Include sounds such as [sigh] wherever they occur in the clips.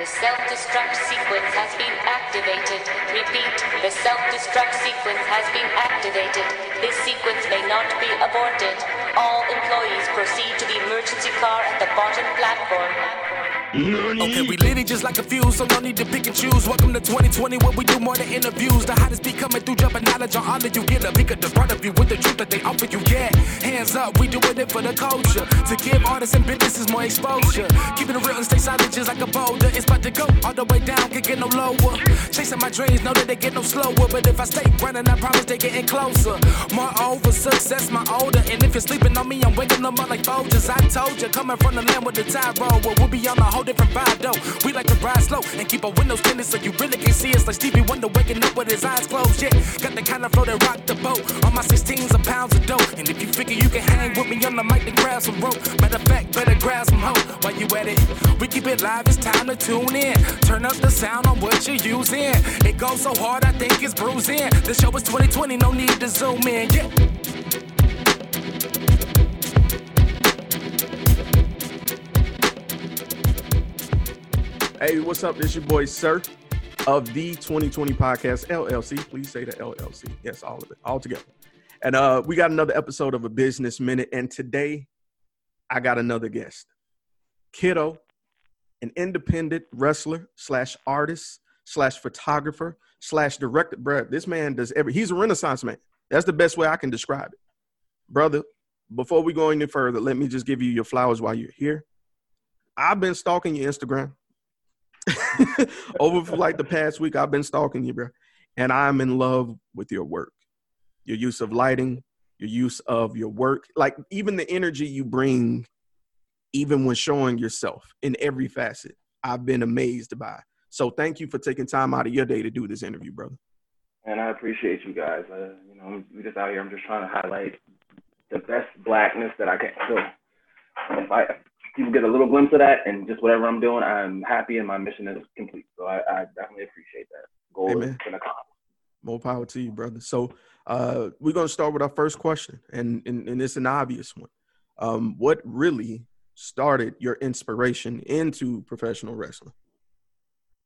The self-destruct sequence has been activated. Repeat, the self-destruct sequence has been activated. This sequence may not be aborted. All employees proceed to the emergency car at the bottom platform. Okay, we lit it just like a fuse, so no need to pick and choose. Welcome to 2020, where we do more than interviews. The hottest be coming through, jumping knowledge on all of you. Get a at the front of you with the truth that they offer you. Yeah, hands up, we doing it for the culture. To give artists and businesses more exposure. Keeping it real and stay solid just like a boulder. It's about to go all the way down, can't get no lower. Chasing my dreams, know that they get no slower. But if I stay running, I promise they getting closer. Moreover, success my older. And if you're sleeping on me, I'm waking them up like Folgers. I told you, coming from the land with the tide roll. Well, we'll be on the whole different vibe though. We like to ride slow and keep our windows tinted so you really can see us like Stevie Wonder waking up with his eyes closed. Yeah, got the kind of flow that rock the boat. On my 16s of pounds of dough. And if you figure you can hang with me on the mic, then grab some rope. Matter of fact, better grab some hope while you at it. We keep it live, it's time to tune in. Turn up the sound on what you're using. It goes so hard, I think it's bruising. The show is 2020, no need to zoom in. Yeah. Hey, what's up? This your boy Sirr of the 2020 Podcast LLC. Please say the LLC. Yes, all of it, all together. And uh, we got another episode of a Business Minute, and today I got another guest, Kiddeaux, an independent wrestler slash artist slash photographer slash director. Bruh, this man does every. He's a Renaissance man. That's the best way I can describe it, brother. Before we go any further, let me just give you your flowers while you're here. I've been stalking your Instagram. Over for like the past week, I've been stalking you, bro. And I'm in love with your work, your use of lighting, your use of your work, like even the energy you bring, even when showing yourself in every facet. I've been amazed by. So thank you for taking time out of your day to do this interview, brother. And I appreciate you guys. Uh, you know, we just out here. I'm just trying to highlight the best blackness that I can. So if I people get a little glimpse of that and just whatever I'm doing, I'm happy and my mission is complete. So I, I definitely appreciate that. Goal Amen. has accomplished. More power to you, brother. So uh, we're gonna start with our first question, and and, and it's an obvious one. Um, what really started your inspiration into professional wrestling?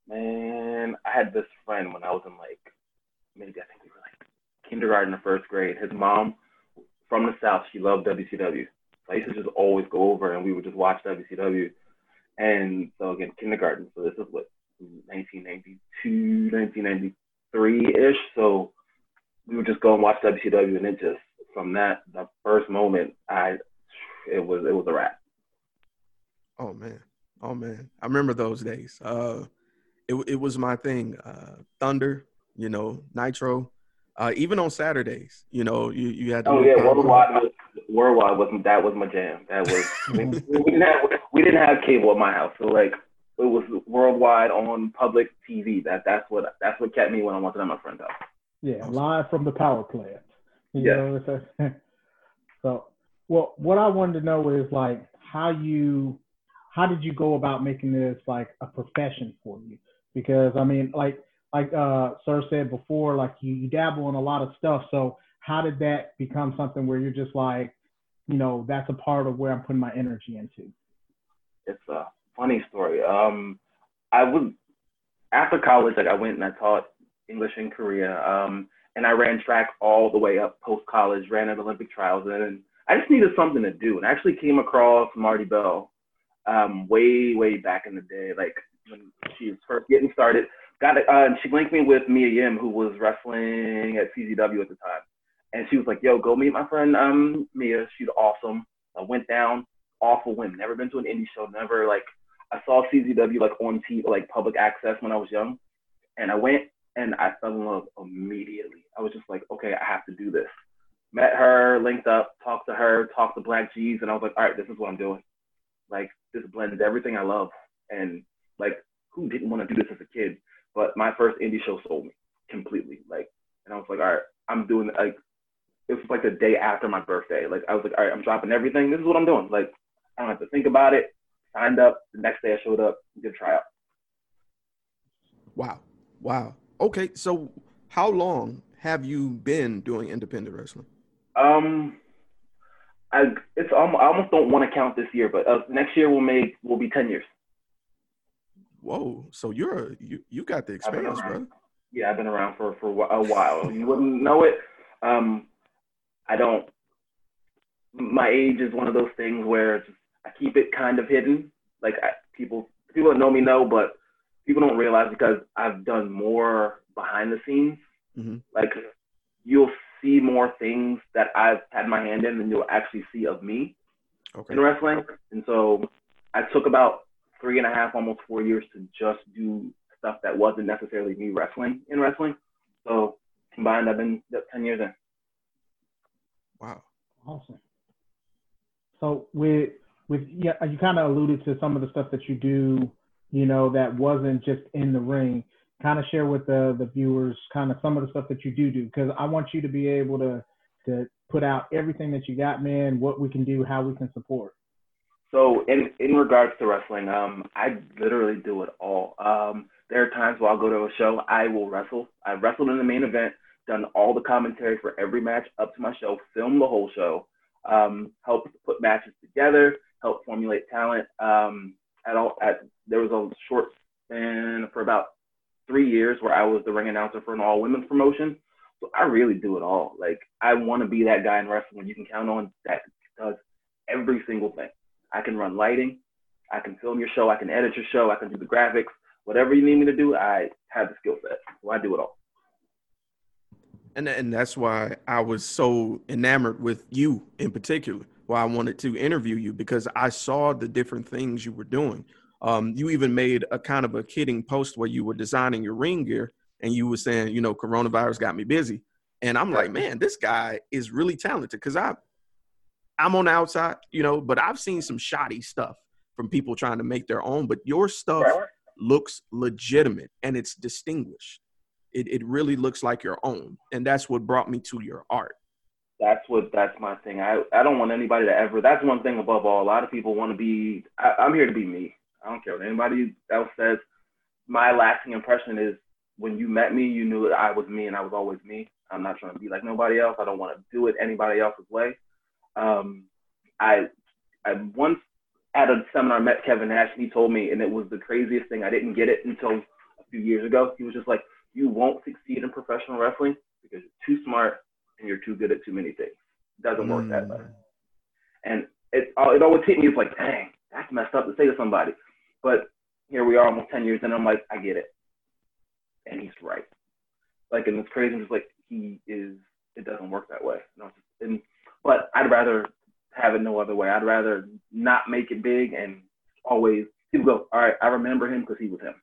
Man, I had this friend when I was in like maybe I think we were like kindergarten or first grade. His mom from the south, she loved WCW. I used to just always go over and we would just watch WCW. And so again, kindergarten. So this is what 1992, 1993 ish. So we would just go and watch WCW, and it just from that the first moment, I it was it was a wrap. Oh man, oh man, I remember those days. Uh, it it was my thing. Uh, Thunder, you know, Nitro. Uh, even on Saturdays, you know, you you had. To Oh yeah, worldwide worldwide wasn't that was my jam. That was [laughs] we, we didn't have we didn't have cable at my house, so like it was worldwide on public TV. That that's what that's what kept me when I wanted to my friend's house. Yeah, live from the power plant. You Yeah. know, so, [laughs] so well, what I wanted to know is like how you, how did you go about making this like a profession for you? Because I mean, like like uh, Sirr said before, like you, you dabble in a lot of stuff. So how did that become something where you're just like, you know, that's a part of where I'm putting my energy into? it's a funny story. Um, I was after college, like I went and I taught English in Korea, um, and I ran track all the way up post college, ran at Olympic trials, and I just needed something to do. And I actually came across Marti Belle um, way, way back in the day, like when she was first getting started. Got it, uh, and she linked me with Mia Yim, who was wrestling at CZW at the time. And she was like, "Yo, go meet my friend um, Mia. She's awesome." I went down, awful win. Never been to an indie show. Never like I saw CZW like on TV, like public access when I was young, and I went and I fell in love immediately. I was just like, okay, I have to do this. Met her, linked up, talked to her, talked to BLK Jeez, and I was like, all right, this is what I'm doing. Like this blends everything I love, and like who didn't want to do this as a kid? But my first indie show sold me completely. Like, and I was like, all right, I'm doing like it was like the day after my birthday. Like I was like, all right, I'm dropping everything. This is what I'm doing. Like I don't have to think about it. Signed up. The next day I showed up. Did a tryout. Wow, wow. Okay, so how long have you been doing independent wrestling? Um, I it's almost, I almost don't want to count this year, but uh, next year will make will be ten years. Whoa! So you're you you got the experience, brother. Yeah, I've been around for for a while. You wouldn't know it. Um, I don't. My age is one of those things where I keep it kind of hidden. Like I, people people that know me know, but people don't realize because I've done more behind the scenes. Mm-hmm. Like you'll see more things that I've had my hand in than you'll actually see of me okay. in wrestling. And so I took about three and a half, almost four years to just do stuff that wasn't necessarily me wrestling in wrestling. So combined, I've been 10 years in. Wow. Awesome. So with with yeah, you kind of alluded to some of the stuff that you do, you know, that wasn't just in the ring. Kind of share with the the viewers kind of some of the stuff that you do do because I want you to be able to to put out everything that you got, man. What we can do, how we can support. So in in regards to wrestling, um, I literally do it all. Um, there are times where I'll go to a show, I will wrestle. I wrestled in the main event, done all the commentary for every match up to my show, filmed the whole show, um, helped put matches together, helped formulate talent. Um, at all, at there was a short span for about three years where I was the ring announcer for an all women's promotion. So I really do it all. Like I want to be that guy in wrestling you can count on that does every single thing. I can run lighting, I can film your show, I can edit your show, I can do the graphics, whatever you need me to do, I have the skill set. So I do it all. And and that's why I was so enamored with you in particular. Why I wanted to interview you because I saw the different things you were doing. Um, you even made a kind of a kidding post where you were designing your ring gear and you were saying, you know, coronavirus got me busy. And I'm like, man, this guy is really talented because I I'm on the outside, you know, but I've seen some shoddy stuff from people trying to make their own. But your stuff looks legitimate and it's distinguished. It, it really looks like your own. And that's what brought me to your art. That's what that's my thing. I, I don't want anybody to ever that's one thing above all. A lot of people want to be I, I'm here to be me. I don't care what anybody else says. My lasting impression is when you met me, you knew that I was me and I was always me. I'm not trying to be like nobody else. I don't want to do it anybody else's way. Um, I I once at a seminar met Kevin Nash and he told me, and it was the craziest thing. I didn't get it until a few years ago. He was just like, "You won't succeed in professional wrestling because you're too smart and you're too good at too many things. It doesn't work that way." Mm. And it it always hit me. It's like, dang, that's messed up to say to somebody. But here we are, almost ten years, and I'm like, I get it, and he's right. Like, and it's crazy. Just like, he is. It doesn't work that way. And but I'd rather have it no other way. I'd rather not make it big and always people go, all right, I remember him because he was him.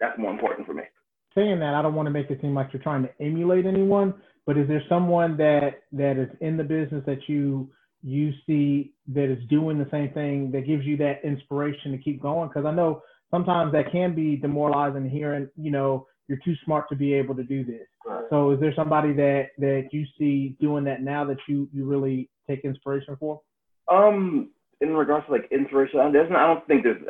That's more important for me. Saying that, I don't want to make it seem like you're trying to emulate anyone, but is there someone that that is in the business that you you see that is doing the same thing that gives you that inspiration to keep going? Because I know sometimes that can be demoralizing hearing, you know, you're too smart to be able to do this. Right. So is there somebody that that you see doing that now that you you really take inspiration for? Um, in regards to like inspiration, there's not, I don't think there's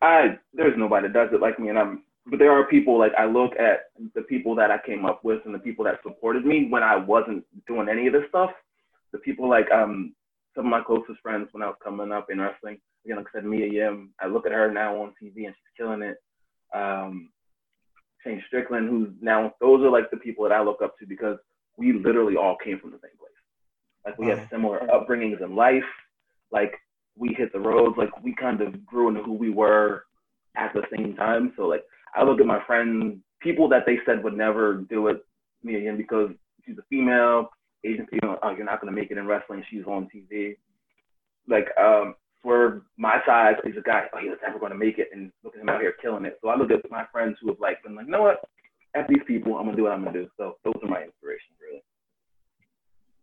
I, I there's nobody that does it like me, and I'm. But there are people like I look at the people that I came up with and the people that supported me when I wasn't doing any of this stuff. The people like um some of my closest friends when I was coming up in wrestling. Again, like I said, Mia Yim. I look at her now on TV and she's killing it. Um, Shane Strickland, who's now those are like the people that I look up to because we literally all came from the same place. Like we have similar upbringings in life. Like we hit the roads. Like we kind of grew into who we were at the same time. So like I look at my friends, people that they said would never do it, Mia again because she's a female, Asian female. Oh, you're not gonna make it in wrestling. She's on TV. Like um, for my size, he's a guy. Oh, he's never gonna make it, and look at him out here killing it. So I look at my friends who have like been like, you know what? At these people, I'm gonna do what I'm gonna do. So those are my inspirations, really.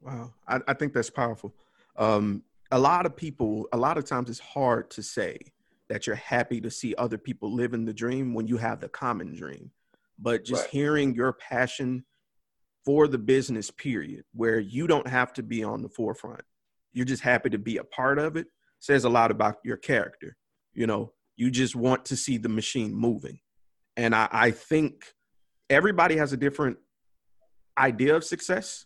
Wow, I, I think that's powerful. Um, a lot of people, a lot of times, it's hard to say that you're happy to see other people living the dream when you have the common dream. But just right. hearing your passion for the business, period, where you don't have to be on the forefront, you're just happy to be a part of it, says a lot about your character. You know, you just want to see the machine moving. And I, I think everybody has a different idea of success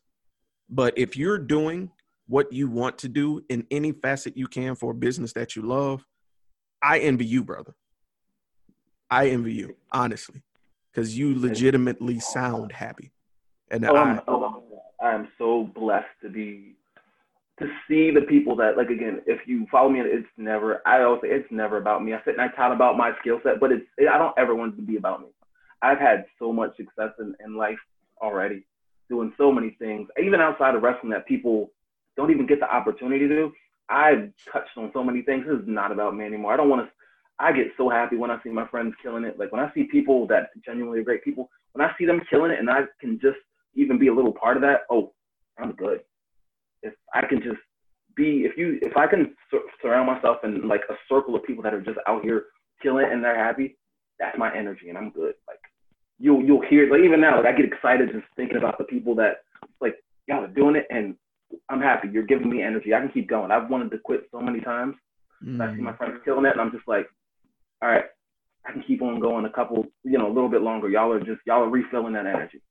but if you're doing what you want to do in any facet you can for a business that you love, I envy you, brother. I envy you, honestly, because you legitimately sound happy. And Oh, I, I'm, oh, I'm so blessed to be to see the people that like again. If you follow me, it's never. I always say it's never about me. I sit and I talk about my skill set, but it's. I don't ever want it to be about me. I've had so much success in, in life already, doing so many things, even outside of wrestling that people don't even get the opportunity to do. I've touched on so many things. This is not about me anymore. I don't want to. I get so happy when I see my friends killing it. Like when I see people that genuinely are great people, when I see them killing it, and I can just even be a little part of that. Oh, I'm good. If I can just be, if you, if I can sur- surround myself in like a circle of people that are just out here killing it and they're happy, that's my energy, and I'm good. Like you'll you'll hear like even now, like I get excited just thinking about the people that like y'all are doing it, and I'm happy. You're giving me energy. I can keep going. I've wanted to quit so many times. And I see my Mm, friends killing it, and I'm just like, all right, I can keep on going a couple, you know, a little bit longer. Y'all are just y'all are refilling that energy.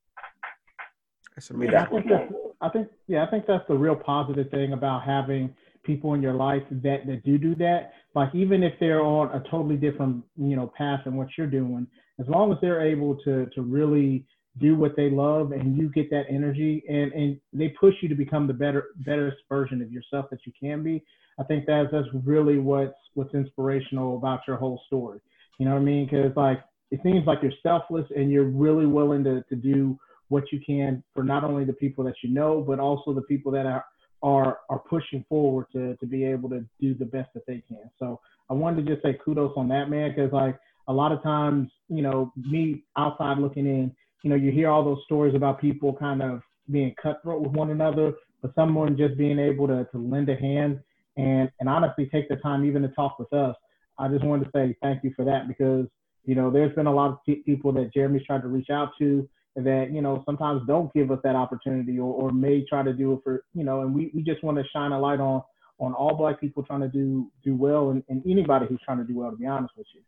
that's I amazing. Yeah, I think that's, I think, yeah, I think that's the real positive thing about having people in your life that that do do that. Like even if they're on a totally different, you know, path than what you're doing, as long as they're able to to really do what they love and you get that energy and and they push you to become the better better version of yourself that you can be. I think that's that's really what's what's inspirational about your whole story. You know what I mean? Because like it seems like you're selfless and you're really willing to to do what you can for not only the people that you know, but also the people that are are are pushing forward to to be able to do the best that they can. So I wanted to just say kudos on that man because like a lot of times, you know, me outside looking in, you know, you hear all those stories about people kind of being cutthroat with one another, but someone just being able to to lend a hand and and honestly take the time even to talk with us. I just wanted to say thank you for that because you know there's been a lot of pe- people that Jeremy's tried to reach out to that you know sometimes don't give us that opportunity or, or may try to do it for you know and we, we just want to shine a light on on all black people trying to do do well and, and anybody who's trying to do well to be honest with you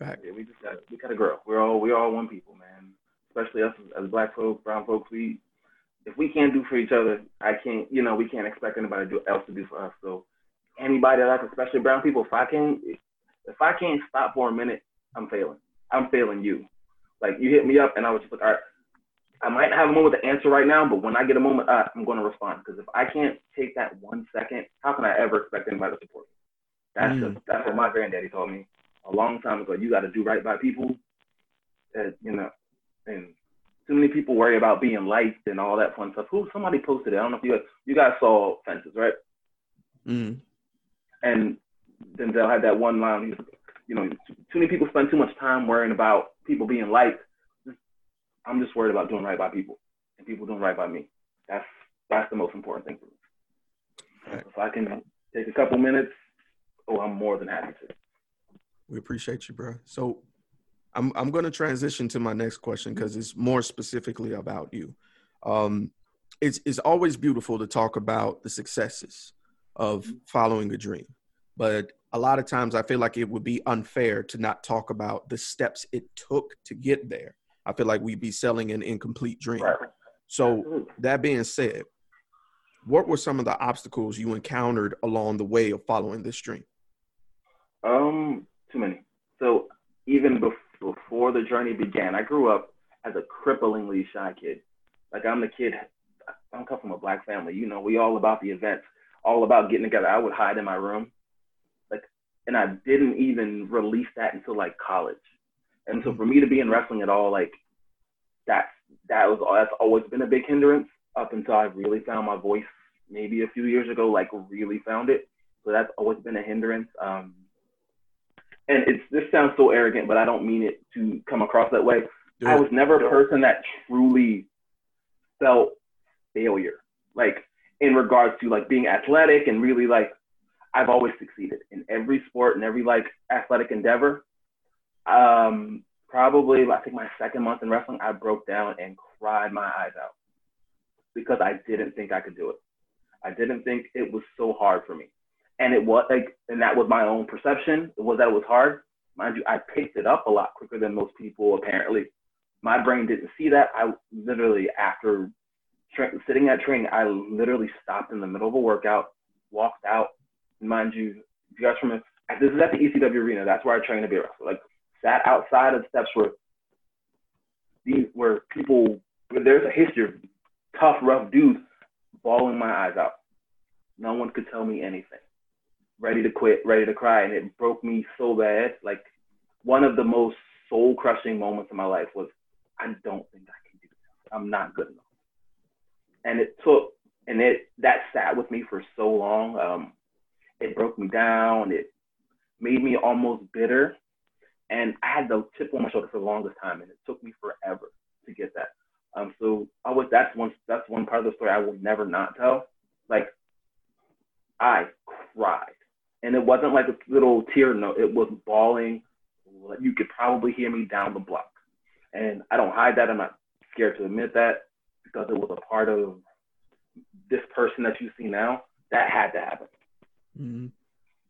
Fact. Yeah, we just got we gotta grow. We're all we're all one people, man. Especially us as, as black folks, brown folks. We if we can't do for each other, I can't. You know, we can't expect anybody to do, else to do for us. So anybody else, especially brown people, if I can't if I can't stop for a minute, I'm failing. I'm failing you. Like you hit me up, and I was just like, all right. I might have a moment to answer right now, but when I get a moment, uh, I'm going to respond. Because if I can't take that one second, how can I ever expect anybody to support me? That's Mm. just that's what my granddaddy told me a long time ago. You got to do right by people. Uh, you know, and too many people worry about being liked and all that fun stuff. Who somebody posted it? I don't know if you guys, you guys saw Fences, right? Mm, And Denzel had that one line. He's, you know, too many people spend too much time worrying about people being liked. I'm just worried about doing right by people and people doing right by me. That's that's the most important thing for me. Right. If I can take a couple minutes, oh, I'm more than happy to. We appreciate you, bro. So I'm I'm going to transition to my next question because it's more specifically about you. Um, it's it's always beautiful to talk about the successes of following a dream, but a lot of times I feel like it would be unfair to not talk about the steps it took to get there. I feel like we'd be selling an incomplete dream. Right. So that being said, what were some of the obstacles you encountered along the way of following this dream? Um, too many. So even bef- before the journey began, I grew up as a cripplingly shy kid. Like I'm the kid. I don't come from a black family. You know, we all about the events, all about getting together. I would hide in my room, like, and I didn't even release that until like college. And so for me to be in wrestling at all, like, that's that was that's always been a big hindrance up until I really found my voice maybe a few years ago. Like really found it. So that's always been a hindrance. Um, and it's this sounds so arrogant, but I don't mean it to come across that way. Do I was never a person that truly felt failure, like in regards to like being athletic and really like I've always succeeded in every sport and every like athletic endeavor. Um, probably I think my second month in wrestling, I broke down and cried my eyes out because I didn't think I could do it. I didn't think it was so hard for me. And it was like, and that was my own perception. Was that it was hard. Mind you, I picked it up a lot quicker than most people, apparently. My brain didn't see that. I literally, after tra- sitting at training, I literally stopped in the middle of a workout, walked out. Mind you, you guys remember, this is at the ECW arena. That's where I train to be a wrestler. Like, sat outside of steps where these where people where there's a history of tough, rough dudes bawling my eyes out. No one could tell me anything. Ready to quit, ready to cry, and it broke me so bad. Like one of the most soul crushing moments of my life was I don't think I can do this. I'm not good enough. And it took and it that sat with me for so long. Um, it broke me down. It made me almost bitter. And I had the chip on my shoulder for the longest time, and it took me forever to get that. Um, so I was that's one that's one part of the story I will never not tell. Like I cried, and it wasn't like a little tear note. It was bawling. You could probably hear me down the block, and I don't hide that. I'm not scared to admit that because it was a part of this person that you see now. That had to happen. Mm-hmm.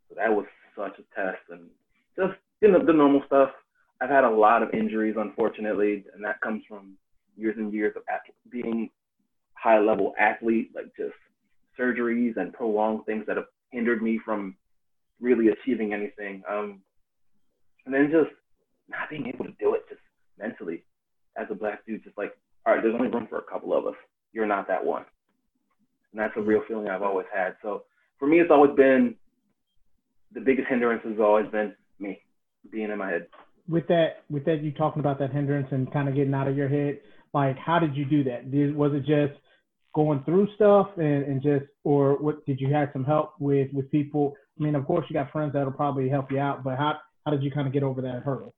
So that was such a test, and just you know the normal stuff. I've had a lot of injuries, unfortunately, and that comes from years and years of being high level athlete, like just surgeries and prolonged things that have hindered me from really achieving anything. Um, and then just not being able to do it just mentally as a black dude, just like, all right, there's only room for a couple of us. You're not that one. And that's a real feeling I've always had. So for me, it's always been the biggest hindrance has always been me being in my head. With that, with that, you talking about that hindrance and kind of getting out of your head. Like, how did you do that? Did, was it just going through stuff and, and just, or what? Did you have some help with with people? I mean, of course, you got friends that'll probably help you out, but how how did you kind of get over that hurdle?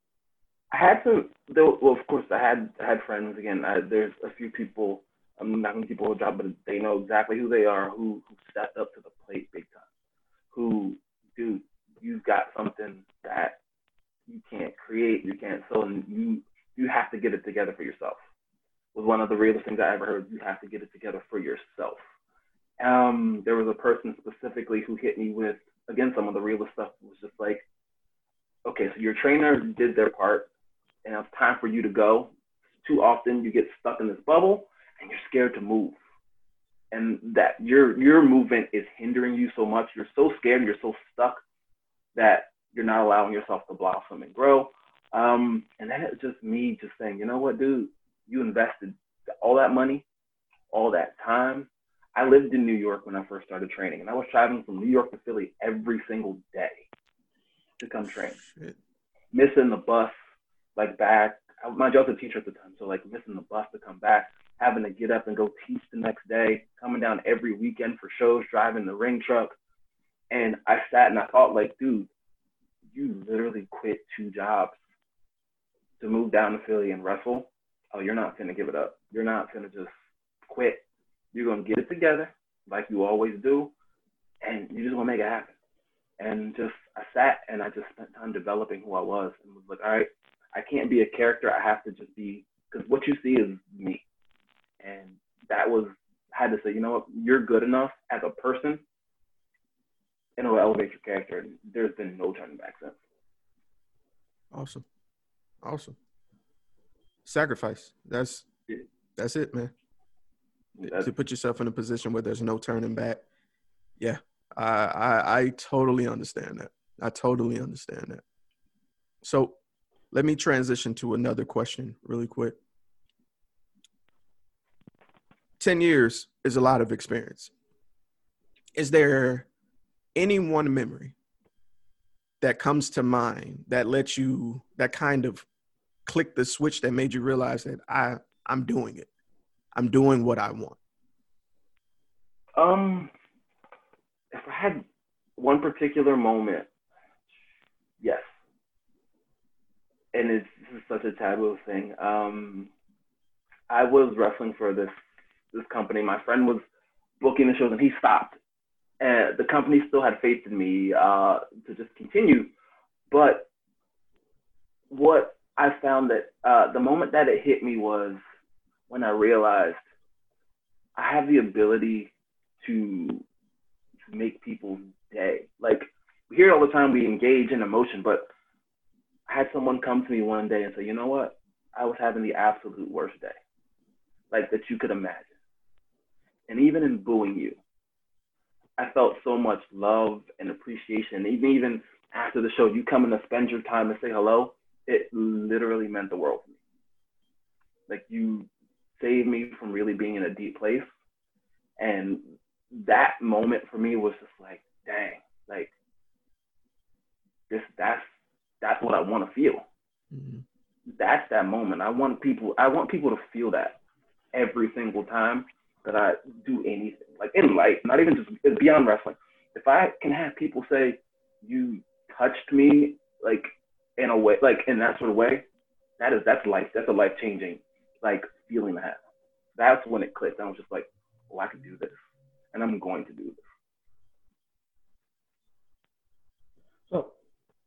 I had to. Well, of course, I had I had friends. Again, I, there's a few people. I'm not going to people a job, but they know exactly who they are, who who stepped up to the plate big time, who, dude, you've got something that you can't create, you can't and you you have to get it together for yourself was one of the realest things I ever heard. You have to get it together for yourself. Um, there was a person specifically who hit me with, again, some of the realest stuff was just like, okay, so your trainer did their part, and it's time for you to go. Too often you get stuck in this bubble and you're scared to move. And that your your movement is hindering you so much. You're so scared you're so stuck that you're not allowing yourself to blossom and grow. Um, and that is just me just saying, you know what, dude, you invested all that money, all that time. I lived in New York when I first started training, and I was traveling from New York to Philly every single day to come train. Shit. Missing the bus, like back. My job was a teacher at the time, so like missing the bus to come back, having to get up and go teach the next day, coming down every weekend for shows, driving the ring truck. And I sat and I thought, like, dude, you literally quit two jobs to move down to Philly and wrestle oh, you're not gonna give it up. You're not gonna just quit. You're gonna get it together like you always do, and you just gonna make it happen. And just I sat and I just spent time developing who I was and was like, all right, I can't be a character. I have to just be because what you see is me. And that was I had to say, you know what, you're good enough as a person, and it'll elevate your character. There's been no turning back since. Awesome, awesome sacrifice. That's that's it, man. That's, to put yourself in a position where there's no turning back. Yeah, I, I I totally understand that. I totally understand that. So, let me transition to another question really quick. 10 years is a lot of experience. Is there any one memory that comes to mind that lets you, that kind of clicked the switch that made you realize that I I'm doing it. I'm doing what I want? Um, if I had one particular moment, yes. And it's such a taboo thing. Um, I was wrestling for this this company. My friend was booking the shows, and he stopped. And the company still had faith in me uh, to just continue. But what I found that uh, the moment that it hit me was when I realized I have the ability to, make people's day. Like we hear all the time, we engage in emotion, but I had someone come to me one day and say, you know what? I was having the absolute worst day, like that you could imagine. And even in booing you, I felt so much love and appreciation. Even even after the show, you come in to spend your time and say hello it literally meant the world to me. Like you saved me from really being in a deep place. And that moment for me was just like, dang, like this that's that's what I want to feel. Mm-hmm. That's that moment. I want people I want people to feel that every single time that I do anything. Like in life, not even just it's beyond wrestling. If I can have people say, You touched me like in a way like in that sort of way, that is that's life. That's a life changing like feeling to have. That's when it clicked. I was just like, Oh, I can do this. And I'm going to do this. So,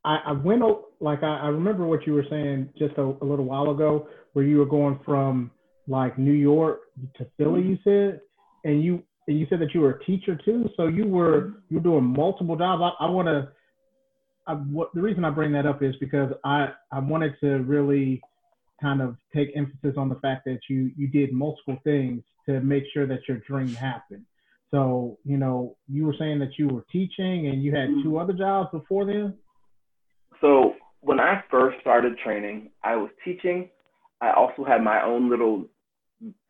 I, I went like I, I, remember what you were saying just a, a, little while ago, where you were going from like New York to Philly. You said, and you and you said that you were a teacher too. So you were you were doing multiple jobs. I, I want to. What the reason I bring that up is because I I wanted to really kind of take emphasis on the fact that you you did multiple things to make sure that your dream happened. So you know you were saying that you were teaching and you had two other jobs before then. So when I first started training, I was teaching. I also had my own little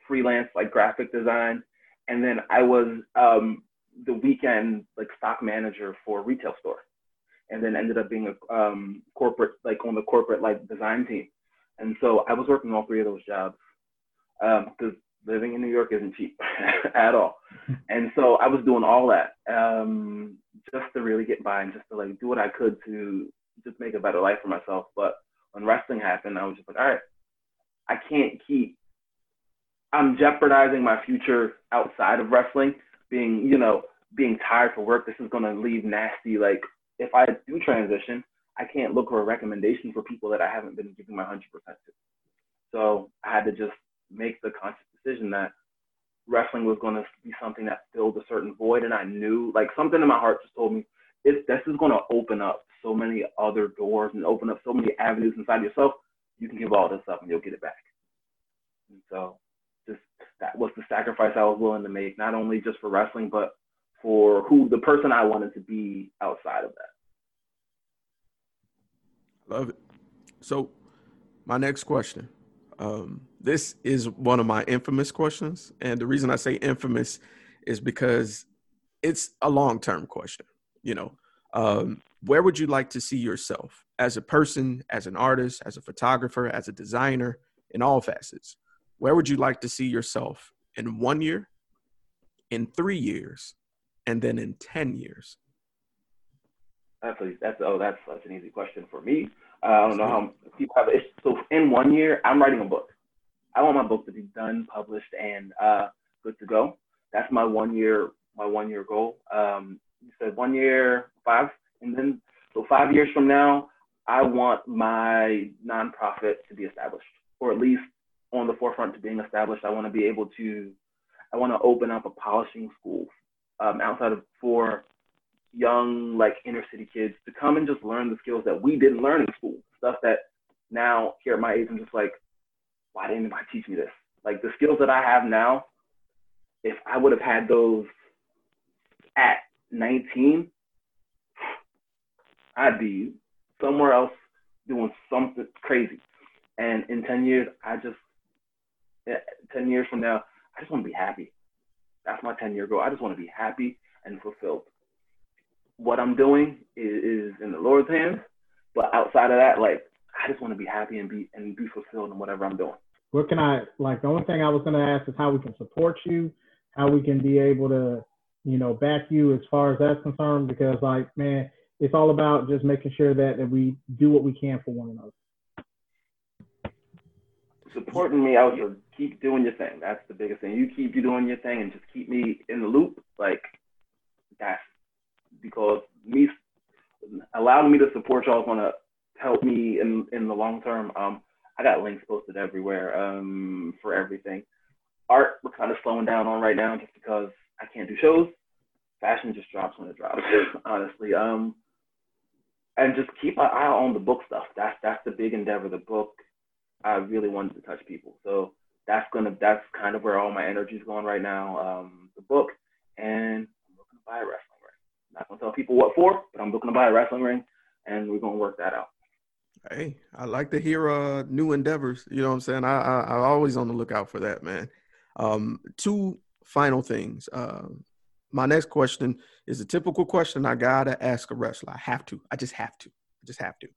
freelance like graphic design, and then I was um, the weekend like stock manager for a retail store, and then ended up being a um, corporate like on the corporate like design team. And so I was working all three of those jobs because um, living in New York isn't cheap [laughs] at all. [laughs] And so I was doing all that um, just to really get by and just to like do what I could to just make a better life for myself. But when wrestling happened, I was just like, all right, I can't keep. I'm jeopardizing my future outside of wrestling, being you know being tired for work. This is gonna leave nasty. Like if I do transition, I can't look for a recommendation for people that I haven't been giving my hundred percent to. So I had to just make the conscious decision that wrestling was going to be something that filled a certain void, and I knew like something in my heart just told me it, this is going to open up so many other doors and open up so many avenues inside yourself. You can give all this up and you'll get it back. And so, just that was the sacrifice I was willing to make, not only just for wrestling, but for who the person I wanted to be outside of that. Love it. So, my next question. Um, this is one of my infamous questions. And the reason I say infamous is because it's a long term question. You know, um, where would you like to see yourself as a person, as an artist, as a photographer, as a designer, in all facets? Where would you like to see yourself in one year, in three years, and then in 10 years? That's a, that's oh that's such an easy question for me. Uh, I don't know how people have it. So in one year, I'm writing a book. I want my book to be done, published, and uh, good to go. That's my one year my one year goal. Um, you said one year, five, and then so five years from now, I want my nonprofit to be established, or at least on the forefront to being established. I want to be able to, I want to open up a polishing school um, outside of for young like inner city kids to come and just learn the skills that we didn't learn in school, stuff that now here at my age I'm just like, why didn't anybody teach me this? Like the skills that I have now, if I would have had those at 19, I'd be somewhere else doing something crazy. And in 10 years, I just, 10 years from now, I just want to be happy. That's my 10 year goal. I just want to be happy and fulfilled. What I'm doing is, is in the Lord's hands, but outside of that, like, I just want to be happy and be and be fulfilled in whatever I'm doing. What can I like? The only thing I was going to ask is how we can support you, how we can be able to you know, back you as far as that's concerned because like, man, it's all about just making sure that, that we do what we can for one another. Supporting me, out here. keep doing your thing. That's the biggest thing. You keep you doing your thing and just keep me in the loop. Like that's because me allowing me to support y'all is gonna help me in in the long term. Um, I got links posted everywhere um, for everything. Art, we're kind of slowing down on right now just because I can't do shows. Fashion just drops when it drops, [laughs] honestly. Um, and just keep an eye on the book stuff. That's that's the big endeavor. The book, I really wanted to touch people, so that's gonna that's kind of where all my energy is going right now. Um, the book, and I'm looking to buy a wrestling ring. Not gonna tell people what for, but I'm looking to buy a wrestling ring, and we're gonna work that out. Hey, I like to hear uh, new endeavors. You know what I'm saying? I, I I'm always on the lookout for that, man. Um, two final things. Uh, my next question is a typical question I gotta ask a wrestler. I have to. I just have to. I just have to.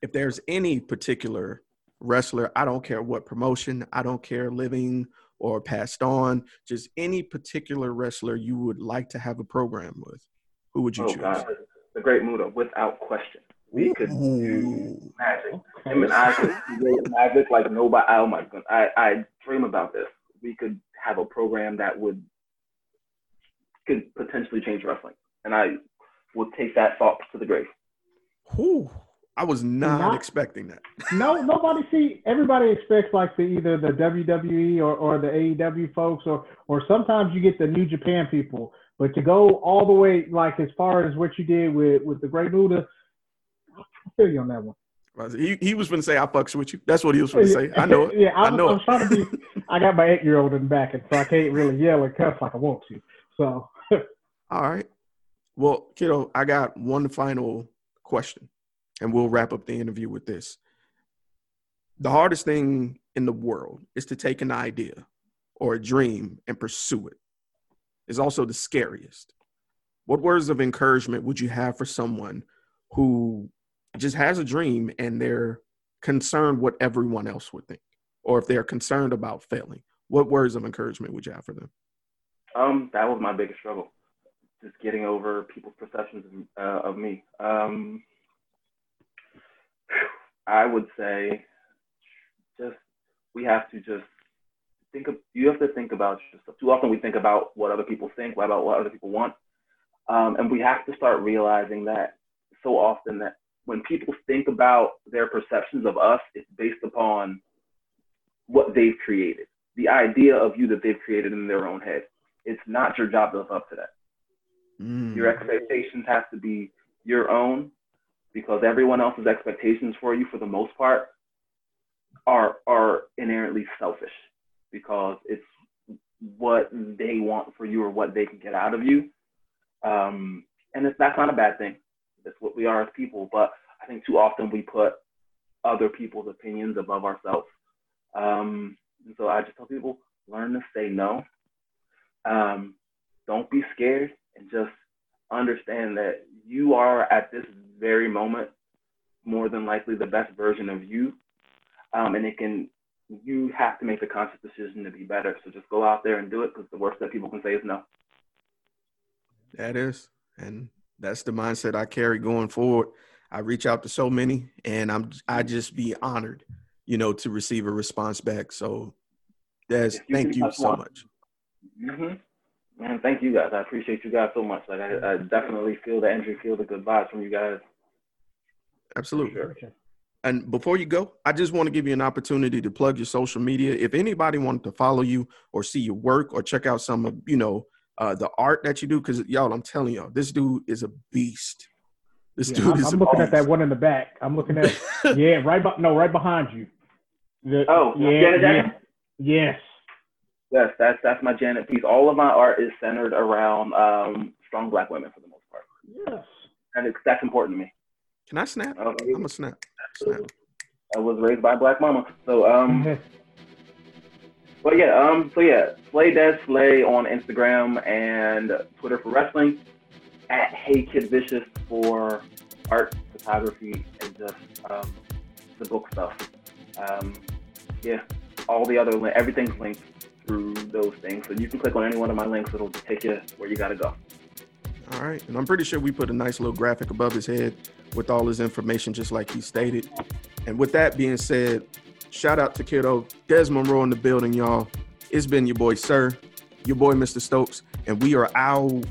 If there's any particular wrestler, I don't care what promotion, I don't care living or passed on, just any particular wrestler you would like to have a program with, who would you Oh choose? God, the Great Muta, without question. We could do magic. Him and I could create magic like nobody. Oh my god, I I dream about this. We could have a program that would could potentially change wrestling, and I would take that thought to the grave. Whew. I was not, Not- expecting that. [laughs] No, nobody see. Everybody expects like the either the WWE or, or the AEW folks, or or sometimes you get the New Japan people. But to go all the way like as far as what you did with with the Great Muta, I feel you on that one. He, he was going to say, I fucks with you. That's what he was going to say. I know [laughs] it. yeah, I, I know I'm it. trying to be. I got my eight year old in the back, and so I can't really yell and cuss like I want to. So [laughs] All right. Well, Kiddeaux, I got one final question, and we'll wrap up the interview with this. The hardest thing in the world is to take an idea or a dream and pursue it. It's also the scariest. What words of encouragement would you have for someone who just has a dream and they're concerned what everyone else would think, or if they're concerned about failing? What words of encouragement would you have for them? Um, that was my biggest struggle, just getting over people's perceptions of, uh, of me. Um, I would say, just we have to just think of. You have to think about yourself. Too often we think about what other people think, what about what other people want, um, and we have to start realizing that so often that when people think about their perceptions of us, it's based upon what they've created, the idea of you that they've created in their own head it's not your job to live up to that. Mm. Your expectations have to be your own because everyone else's expectations for you, for the most part, are are inherently selfish because it's what they want for you or what they can get out of you. Um, and it's, that's not a bad thing. That's what we are as people. But I think too often we put other people's opinions above ourselves. Um, and so I just tell people learn to say no um, don't be scared and just understand that you are at this very moment more than likely the best version of you. Um, and it can you have to make the conscious decision to be better. So just go out there and do it because the worst that people can say is no. That is, and that's the mindset I carry going forward. I reach out to so many, and I'm I just be honored, you know, to receive a response back. So, that's you thank you so one- much. hmm man thank you guys. I appreciate you guys so much. Like i, I definitely feel the energy feel the good vibes from you guys Absolutely. Sure. And before you go, I just want to give you an opportunity to plug your social media. If anybody wanted to follow you or see your work or check out some of, you know, uh, the art that you do, because y'all, I'm telling y'all, this dude is a beast. This yeah, dude I'm, is I'm a looking at that one in the back. I'm looking at [laughs] yeah, right. Be- no, right behind you. The- Oh, yeah, Janet yeah, Jackson? yes. yes that's that's my janet piece all of my art is centered around um, strong black women for the most part Yes. and it's, that's important to me Can I snap? Um, I'm a snap. Snap. I was raised by a black mama. So um [laughs] but yeah, um so yeah, Slay Dead Slay on Instagram and Twitter for wrestling, at Hey Kid Vicious for art, photography, and just um the book stuff. Um yeah, all the other li- everything's linked through those things. So you can click on any one of my links, it'll take you where you gotta go. All right. And I'm pretty sure we put a nice little graphic above his head with all his information, just like he stated. And with that being said, shout out to Kiddeaux, Desmond Monroe in the building, y'all. It's been your boy, Sirr, your boy, Mistr Stokes, and we are out.